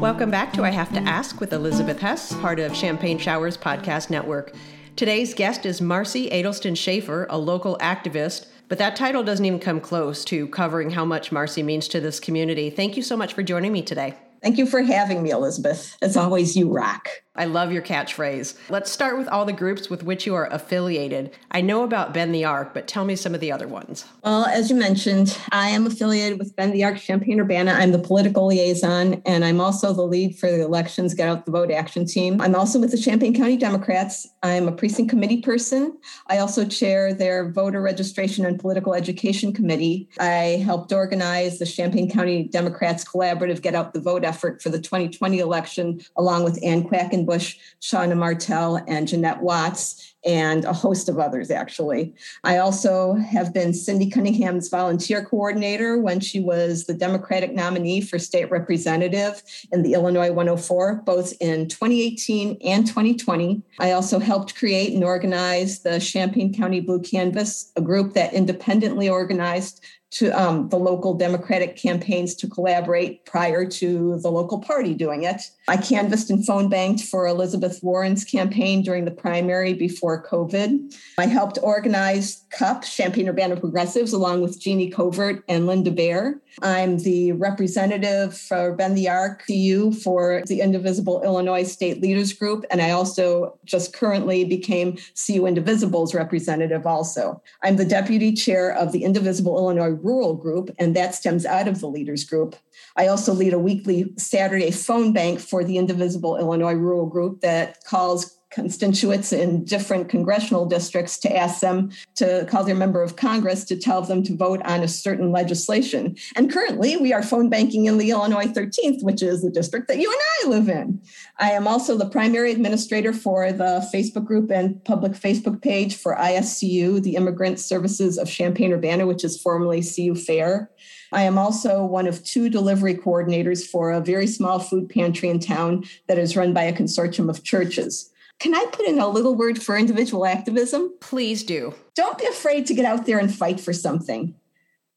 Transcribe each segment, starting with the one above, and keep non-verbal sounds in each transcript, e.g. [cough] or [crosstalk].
Welcome back to I Have to Ask with Elizabeth Hess, part of Champagne Showers Podcast Network. Today's guest is Marcy Adelston Schaefer, a local activist, but that title doesn't even come close to covering how much Marcy means to this community. Thank you so much for joining me today. Thank you for having me, Elizabeth. As always, you rock. I love your catchphrase. Let's start with all the groups with which you are affiliated. I know about Bend the Arc, but tell me some of the other ones. Well, as you mentioned, I am affiliated with Bend the Arc Champaign Urbana. I'm the political liaison, and I'm also the lead for the Elections Get Out the Vote Action Team. I'm also with the Champaign County Democrats. I'm a precinct committee person. I also chair their voter registration and political education committee. I helped organize the Champaign County Democrats collaborative Get Out the Vote effort for the 2020 election, along with Ann Quackenbush Bush, Shauna Martell, and Jeanette Watts, and a host of others, actually. I also have been Cindy Cunningham's volunteer coordinator when she was the Democratic nominee for state representative in the Illinois 104, both in 2018 and 2020. I also helped create and organize the Champaign County Blue Canvas, a group that independently organized to um, the local Democratic campaigns to collaborate prior to the local party doing it. I canvassed and phone banked for Elizabeth Warren's campaign during the primary before COVID. I helped organize CUP, Champaign Urbana Progressives, along with Jeannie Covert and Linda Bear. I'm the representative for Bend the Arc CU for the Indivisible Illinois State Leaders Group, and I also just currently became CU Indivisible's representative also. I'm the deputy chair of the Indivisible Illinois Rural Group, and that stems out of the Leaders Group. I also lead a weekly Saturday phone bank for the Indivisible Illinois Rural Group that calls constituents in different congressional districts to ask them to call their member of Congress to tell them to vote on a certain legislation. And currently, we are phone banking in the Illinois 13th, which is the district that you and I live in. I am also the primary administrator for the Facebook group and public Facebook page for ISCU, the Immigrant Services of Champaign Urbana, which is formerly CU Fair. I am also one of two delivery coordinators for a very small food pantry in town that is run by a consortium of churches. Can I put in a little word for individual activism? Please do. Don't be afraid to get out there and fight for something.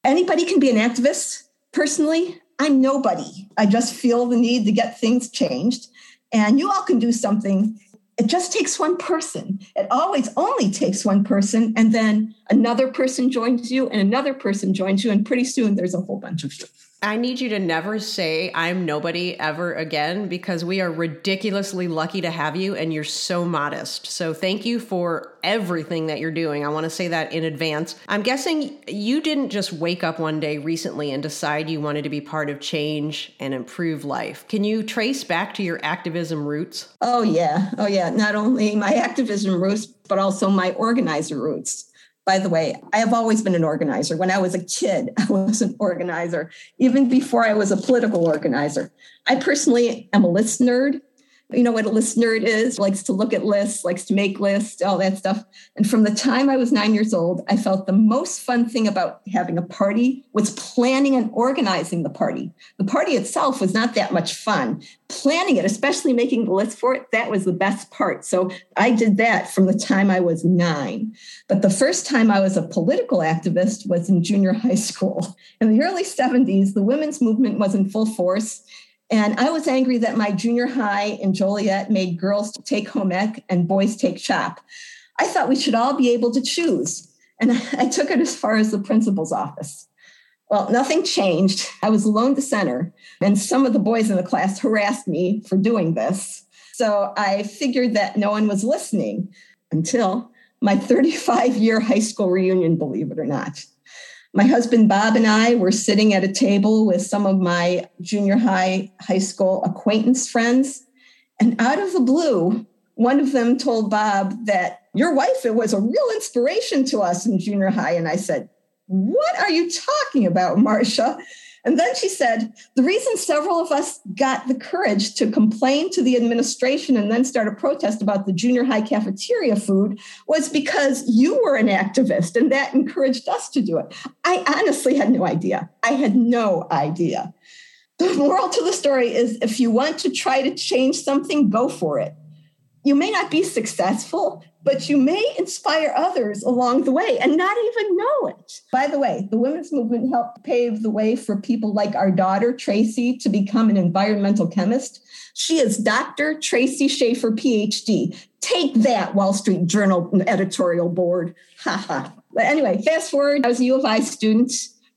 Anybody can be an activist. Personally, I'm nobody. I just feel the need to get things changed. And you all can do something. It just takes one person. It always only takes one person. And then another person joins you, and another person joins you. And pretty soon there's a whole bunch of you. I need you to never say I'm nobody ever again because we are ridiculously lucky to have you and you're so modest. So thank you for everything that you're doing. I want to say that in advance. I'm guessing you didn't just wake up one day recently and decide you wanted to be part of change and improve life. Can you trace back to your activism roots? Oh, yeah. Oh, yeah. Not only my activism roots, but also my organizer roots. By the way, I have always been an organizer. When I was a kid, [laughs] I was an organizer, even before I was a political organizer. I personally am a list nerd. You know what a list nerd is? Likes to look at lists, likes to make lists, all that stuff. And from the time I was nine years old, I felt the most fun thing about having a party was planning and organizing the party. The party itself was not that much fun. Planning it, especially making the list for it, that was the best part. So I did that from the time I was nine. But the first time I was a political activist was in junior high [laughs] school. In the early 70s, the women's movement was in full force and I was angry that my junior high in Joliet made girls take home ec and boys take shop. I thought we should all be able to choose. And [laughs] I took it as far as the principal's office. Well, nothing changed. I was alone to center, and some of the boys in the class harassed me for doing this. So I figured that no one was listening until my [laughs] 35 year high school reunion, believe it or not. My husband Bob and I were sitting at a table with some of my junior high, high school acquaintance friends. And out of the blue, one of them told Bob that your wife it was a real inspiration to us in junior high. And I said, What are you talking about, Marcia? And then she said, the reason several of us got the courage to complain to the administration and then start a protest about the junior high cafeteria food was because you were an activist and that encouraged us to do it. I honestly had no idea. I had no idea. The moral to the story is if you want to try to change something, go for it. You may not be successful, but you may inspire others along the way and not even know it. By the way, the women's movement helped pave the way for people like our daughter, Tracy, to become an environmental chemist. She is Dr. Tracy Schaefer, PhD. Take that, Wall Street Journal editorial board. Ha ha. But anyway, fast forward, I was a U of I student.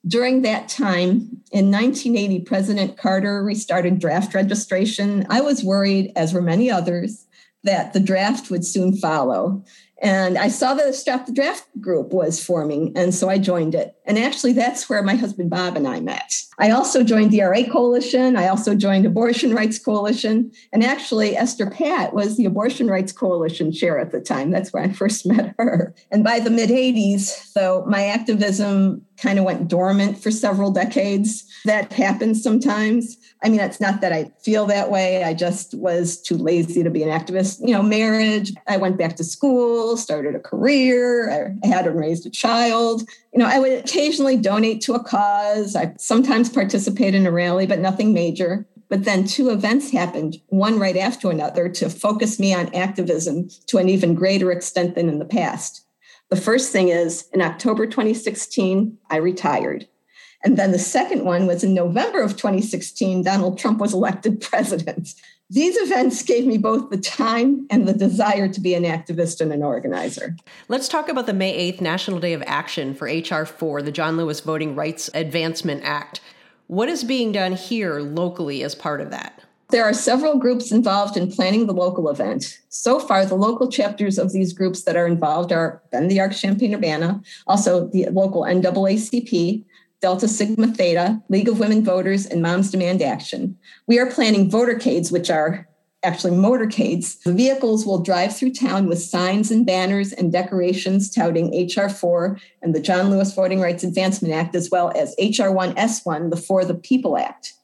During that time, in 1980, President Carter restarted draft registration. I was worried, as were many others, that the draft would soon follow. And I saw that the Stop the Draft group was forming, and so I joined it. And actually, that's where my husband Bob and I met. I also joined the RA Coalition. I also joined Abortion Rights Coalition. And actually, Esther Patt was the Abortion Rights Coalition chair at the time. That's where I first [laughs] met her. And by the mid 80s, though, my activism kind of went dormant for several decades. That happens sometimes. I mean, it's not that I feel that way. I just was too lazy to be an activist. You know, marriage, I went back to school, started a career, I had and raised a child. You know, I would occasionally donate to a cause. I sometimes participate in a rally, but nothing major. But then two events happened, one right after another, to focus me on activism to an even greater extent than in the past. The first thing is in October 2016, I retired. And then the second one was in November of 2016, Donald Trump was elected president. These events gave me both the time and the desire to be an activist and an organizer. Let's talk about the May 8th National Day of Action for H.R. 4, the John Lewis Voting Rights Advancement Act. What is being done here locally as part of that? There are several groups involved in planning the local event. So far, the local chapters of these groups that are involved are Bend the Arc Champaign Urbana, also the local NAACP, Delta Sigma Theta, League of Women Voters, and Moms Demand Action. We are planning votercades, which are actually motorcades. The vehicles will drive through town with signs and banners and decorations touting HR4 and the John Lewis Voting Rights Advancement Act, as well as HR1S1, the For the People Act.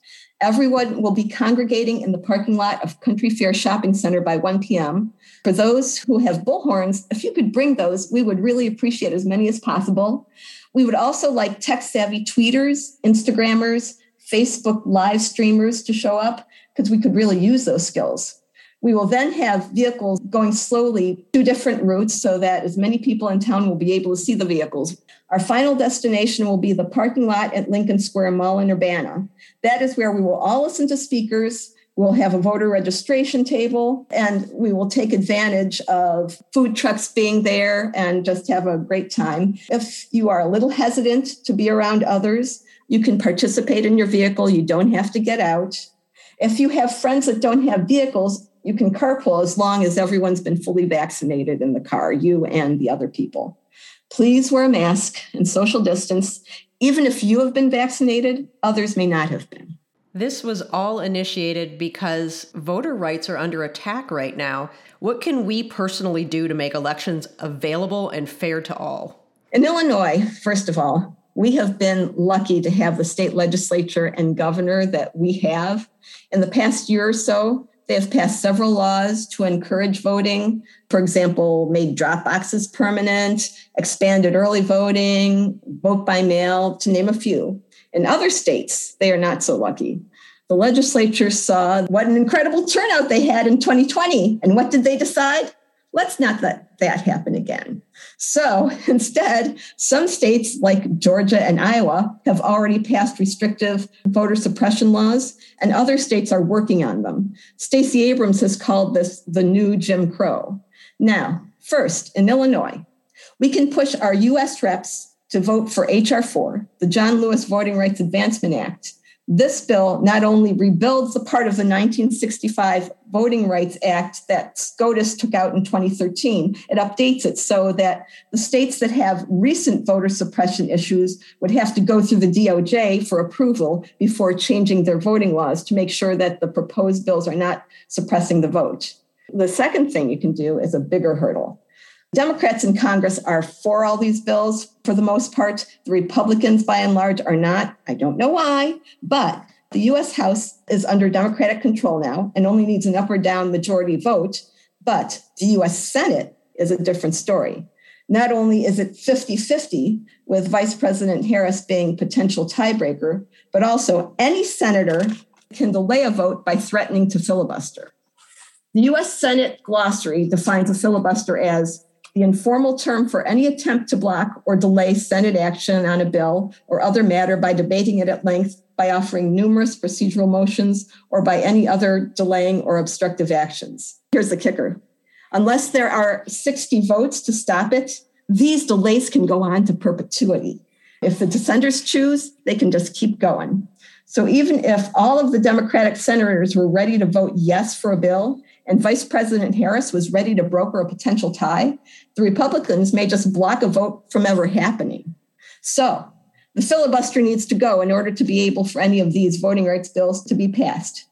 Everyone will be congregating in the parking lot of Country Fair Shopping Center by 1 p.m. For those who have bullhorns, if you could bring those, we would really appreciate as many as possible. We would also like tech savvy tweeters, Instagrammers, Facebook live streamers to show up because we could really use those skills. We will then have vehicles going slowly to different routes so that as many people in town will be able to see the vehicles. Our final destination will be the parking lot at Lincoln Square Mall in Urbana. That is where we will all listen to speakers, We'll have a voter registration table and we will take advantage of food trucks being there and just have a great time. If you are a little hesitant to be around others, you can participate in your vehicle. You don't have to get out. If you have friends that don't have vehicles, you can carpool as long as everyone's been fully vaccinated in the car, you and the other people. Please wear a mask and social distance. Even if you have been vaccinated, others may not have been. This was all initiated because voter rights are under attack right now. What can we personally do to make elections available and fair to all? In Illinois, first of all, we have been lucky to have the state legislature and governor that we have. In the past year or so, they have passed several laws to encourage voting. For example, made drop boxes permanent, expanded early voting, vote by mail, to name a few. In other states, they are not so lucky. The legislature saw what an incredible turnout they had in 2020. And what did they decide? Let's not let that happen again. So [laughs] instead, some states like Georgia and Iowa have already passed restrictive voter suppression laws, and other states are working on them. Stacey Abrams has called this the new Jim Crow. Now, first, in Illinois, we can push our US reps to vote for H.R. 4, the John Lewis Voting Rights Advancement Act. This bill not only rebuilds the part of the 1965 Voting Rights Act that SCOTUS took out in 2013, it updates it so that the states that have recent voter suppression issues would have to go through the DOJ for approval before changing their voting laws to make sure that the proposed bills are not suppressing the vote. The second thing you can do is a bigger hurdle. Democrats in Congress are for all these bills for the most part. The Republicans, by and large, are not. I don't know why, but the US House is under Democratic control now and only needs an up or down majority vote. But the US Senate is a different story. Not only is it 50 50, with Vice President Harris being potential tiebreaker, but also any senator can delay a vote by threatening to filibuster. The US Senate glossary defines a filibuster as the informal term for any attempt to block or delay Senate action on a bill or other matter by debating it at length, by offering numerous procedural motions, or by any other delaying or obstructive actions. Here's the kicker unless there are 60 votes to stop it, these delays can go on to perpetuity. If the dissenters choose, they can just keep going. So even if all of the Democratic senators were ready to vote yes for a bill, and Vice President Harris was ready to broker a potential tie, the Republicans may just block a vote from ever happening. So the filibuster needs to go in order to be able for any of these voting rights bills to be passed.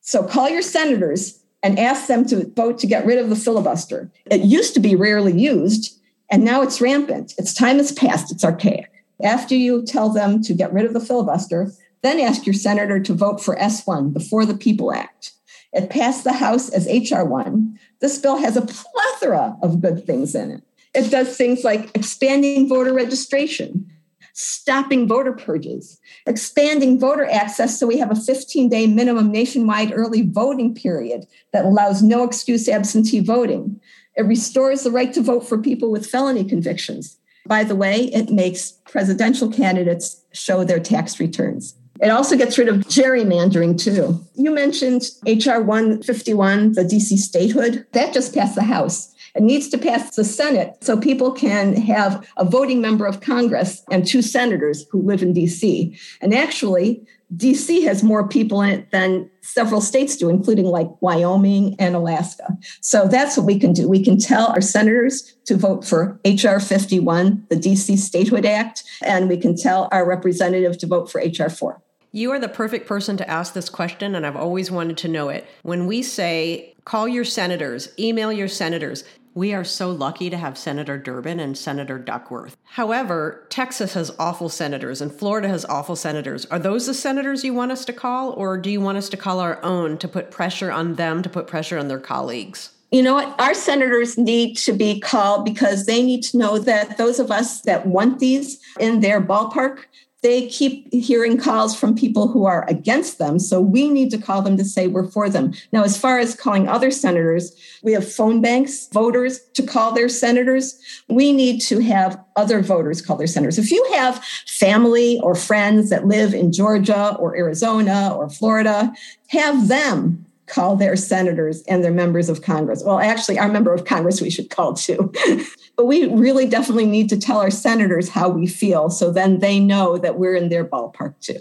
So call your senators and ask them to vote to get rid of the filibuster. It used to be rarely used, and now it's rampant. Its time has passed, it's archaic. After you tell them to get rid of the filibuster, then ask your senator to vote for S1 before the People Act. It passed the House as HR1. This bill has a plethora of good things in it. It does things like expanding voter registration, stopping voter purges, expanding voter access so we have a 15 day minimum nationwide early voting period that allows no excuse absentee voting. It restores the right to vote for people with felony convictions. By the way, it makes presidential candidates show their tax returns. It also gets rid of gerrymandering too. You mentioned HR 151, the DC statehood. That just passed the House. It needs to pass the Senate so people can have a voting member of Congress and two senators who live in DC. And actually, DC has more people in it than several states do, including like Wyoming and Alaska. So that's what we can do. We can tell our senators to vote for H.R. 51, the DC Statehood Act, and we can tell our representative to vote for H.R. 4. You are the perfect person to ask this question, and I've always wanted to know it. When we say call your senators, email your senators, we are so lucky to have Senator Durbin and Senator Duckworth. However, Texas has awful senators and Florida has awful senators. Are those the senators you want us to call, or do you want us to call our own to put pressure on them to put pressure on their colleagues? You know what? Our senators need to be called because they need to know that those of us that want these in their ballpark they keep hearing calls from people who are against them. So we need to call them to say we're for them. Now, as far as calling other senators, we have phone banks, voters to call their senators. We need to have other voters call their senators. If you have family or friends that live in Georgia or Arizona or Florida, have them call their senators and their members of Congress. Well, actually, our member of Congress we should call too. [laughs] but we really definitely need to tell our senators how we feel so then they know that we're in their ballpark too.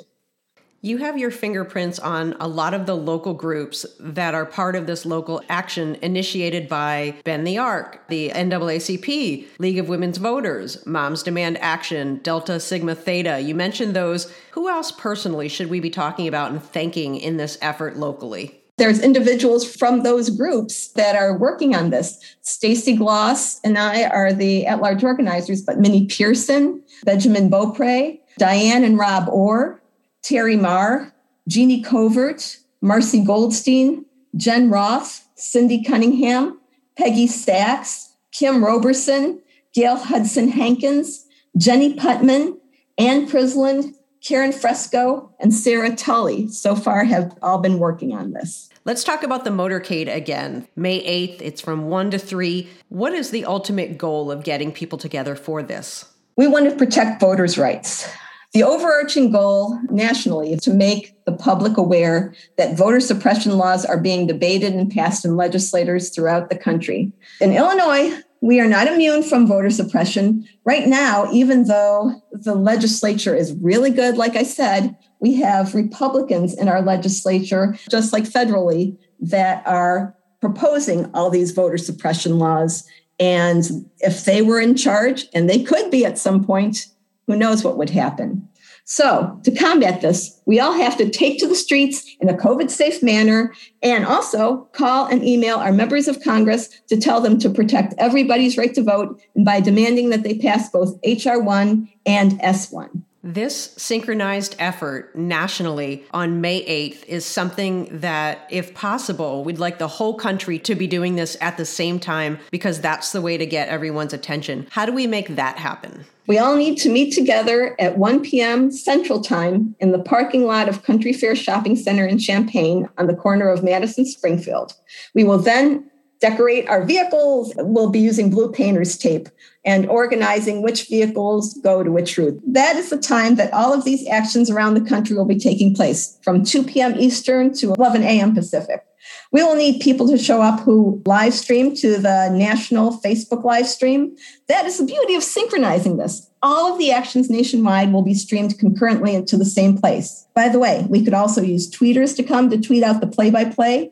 You have your fingerprints on a lot of the local groups that are part of this local action initiated by Bend the Arc, the NAACP, League of Women's Voters, Moms Demand Action, Delta Sigma Theta. You mentioned those. Who else personally should we be talking about and thanking in this effort locally? There's individuals from those groups that are working on this. Stacy Gloss and I are the at-large organizers, but Minnie Pearson, Benjamin Beaupre, Diane and Rob Orr, Terry Marr, Jeannie Covert, Marcy Goldstein, Jen Roth, Cindy Cunningham, Peggy Sachs, Kim Roberson, Gail Hudson Hankins, Jenny Putman, Ann Prisland, Karen Fresco, and Sarah Tully so far have all been working on this. Let's talk about the motorcade again. May 8th, it's from 1 to 3. What is the ultimate goal of getting people together for this? We want to protect voters' rights. The overarching goal nationally is to make the public aware that voter suppression laws are being debated and passed in legislators throughout the country. In Illinois, we are not immune from voter suppression. Right now, even though the legislature is really good, like I said, we have Republicans in our legislature, just like federally, that are proposing all these voter suppression laws. And if they were in charge, and they could be at some point, who knows what would happen. So, to combat this, we all have to take to the streets in a COVID safe manner and also call and email our members of Congress to tell them to protect everybody's right to vote and by demanding that they pass both H.R. 1 and S 1. This synchronized effort nationally on May 8th is something that, if possible, we'd like the whole country to be doing this at the same time because that's the way to get everyone's attention. How do we make that happen? We all need to meet together at 1 p.m. Central Time in the parking lot of Country Fair Shopping Center in Champaign on the corner of Mattis and Springfield. We will then decorate our vehicles. We'll be using blue painter's tape and organizing which vehicles go to which route. That is the time that all of these actions around the country will be taking place from 2 p.m. Eastern to 11 a.m. Pacific. We will need people to show up who live stream to the national Facebook live stream. That is the beauty of synchronizing this. All of the actions nationwide will be streamed concurrently into the same place. By the way, we could also use tweeters to come to tweet out the play by play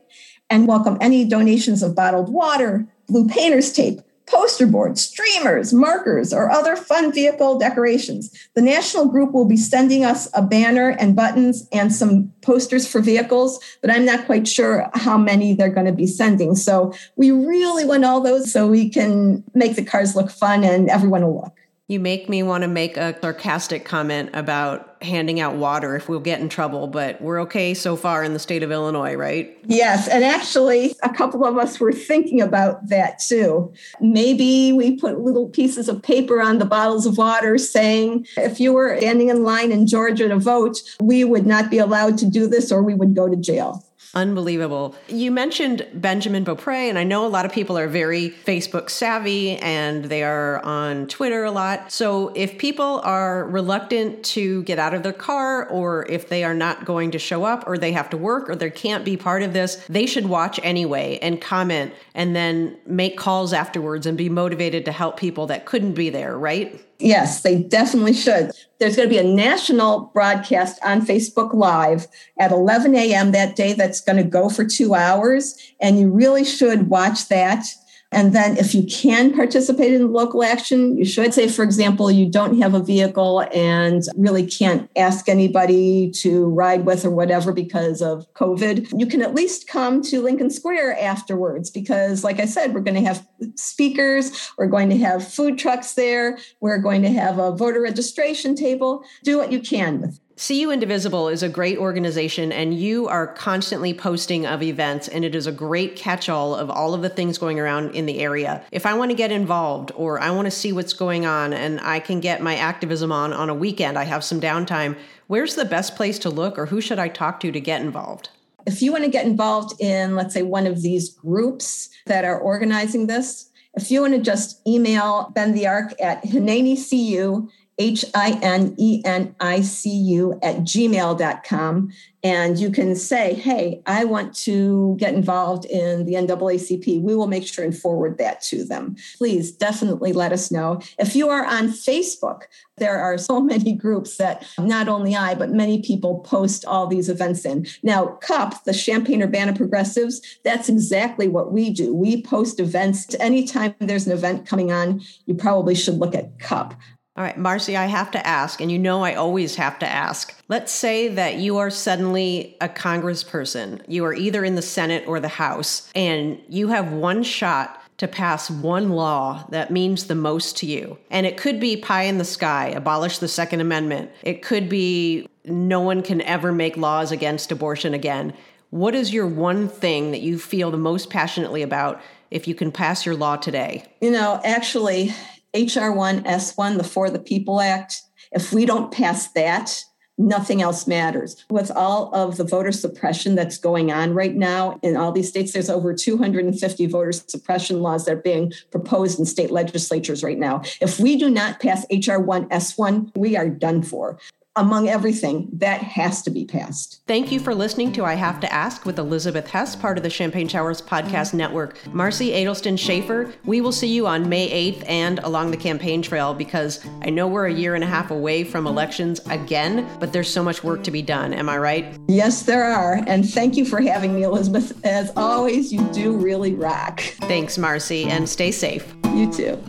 and welcome any donations of bottled water, blue painter's tape, poster boards, streamers, markers, or other fun vehicle decorations. The national group will be sending us a banner and buttons and some posters for vehicles, but I'm not quite sure how many they're going to be sending. So we really want all those so we can make the cars look fun and everyone will look. You make me want to make a sarcastic comment about handing out water if we'll get in trouble, but we're okay so far in the state of Illinois, right? Yes. And actually, a couple of us were thinking about that too. Maybe we put little pieces of paper on the bottles of water saying if you were standing in line in Georgia to vote, we would not be allowed to do this or we would go to jail. Unbelievable. You mentioned Benjamin Beaupre, and I know a lot of people are very Facebook savvy and they are on Twitter a lot. So if people are reluctant to get out of their car, or if they are not going to show up, or they have to work, or they can't be part of this, they should watch anyway and comment and then make calls afterwards and be motivated to help people that couldn't be there, right? Yes, they definitely should. There's going to be a national broadcast on Facebook Live at 11 a.m. that day that's going to go for two hours. And you really should watch that and then if you can participate in local action, you should say, for example, you don't have a vehicle and really can't ask anybody to ride with or whatever because of COVID. You can at least come to Lincoln Square afterwards because, like I said, we're going to have speakers, we're going to have food trucks there, we're going to have a voter registration table. Do what you can with CU Indivisible is a great organization, and you are constantly posting of events, and it is a great catch all of all of the things going around in the area. If I want to get involved or I want to see what's going on and I can get my activism on on a weekend, I have some downtime, where's the best place to look or who should I talk to to get involved? If you want to get involved in, let's say, one of these groups that are organizing this, if you want to just email Bend the Arc at HineniCU H I N E N I C U at gmail.com. And you can say, hey, I want to get involved in the NAACP. We will make sure and forward that to them. Please definitely let us know. If you are on Facebook, there are so many groups that not only I, but many people post all these events in. Now, CUP, the Champaign Urbana Progressives, that's exactly what we do. We post events. Anytime there's an event coming on, you probably should look at CUP. All right, Marcy, I have to ask, and you know I always have to ask. Let's say that you are suddenly a congressperson. You are either in the Senate or the House, and you have one shot to pass one law that means the most to you. And it could be pie in the sky, abolish the Second Amendment. It could be no one can ever make laws against abortion again. What is your one thing that you feel the most passionately about if you can pass your law today? You know, actually, HR1, S1, the For the People Act, if we don't pass that, nothing else matters. With all of the voter suppression that's going on right now in all these states, there's over 250 voter suppression laws that are being proposed in state legislatures right now. If we do not pass HR1, S1, we are done for among everything, that has to be passed. Thank you for listening to I Have to Ask with Elizabeth Hess, part of the Champagne Showers Podcast Network. Marcy Adelston Schaefer, we will see you on May 8th and along the campaign trail because I know we're a year and a half away from elections again, but there's so much work to be done. Am I right? Yes, there are. And thank you for having me, Elizabeth. As always, you do really rock. Thanks, Marcy, and stay safe. You too.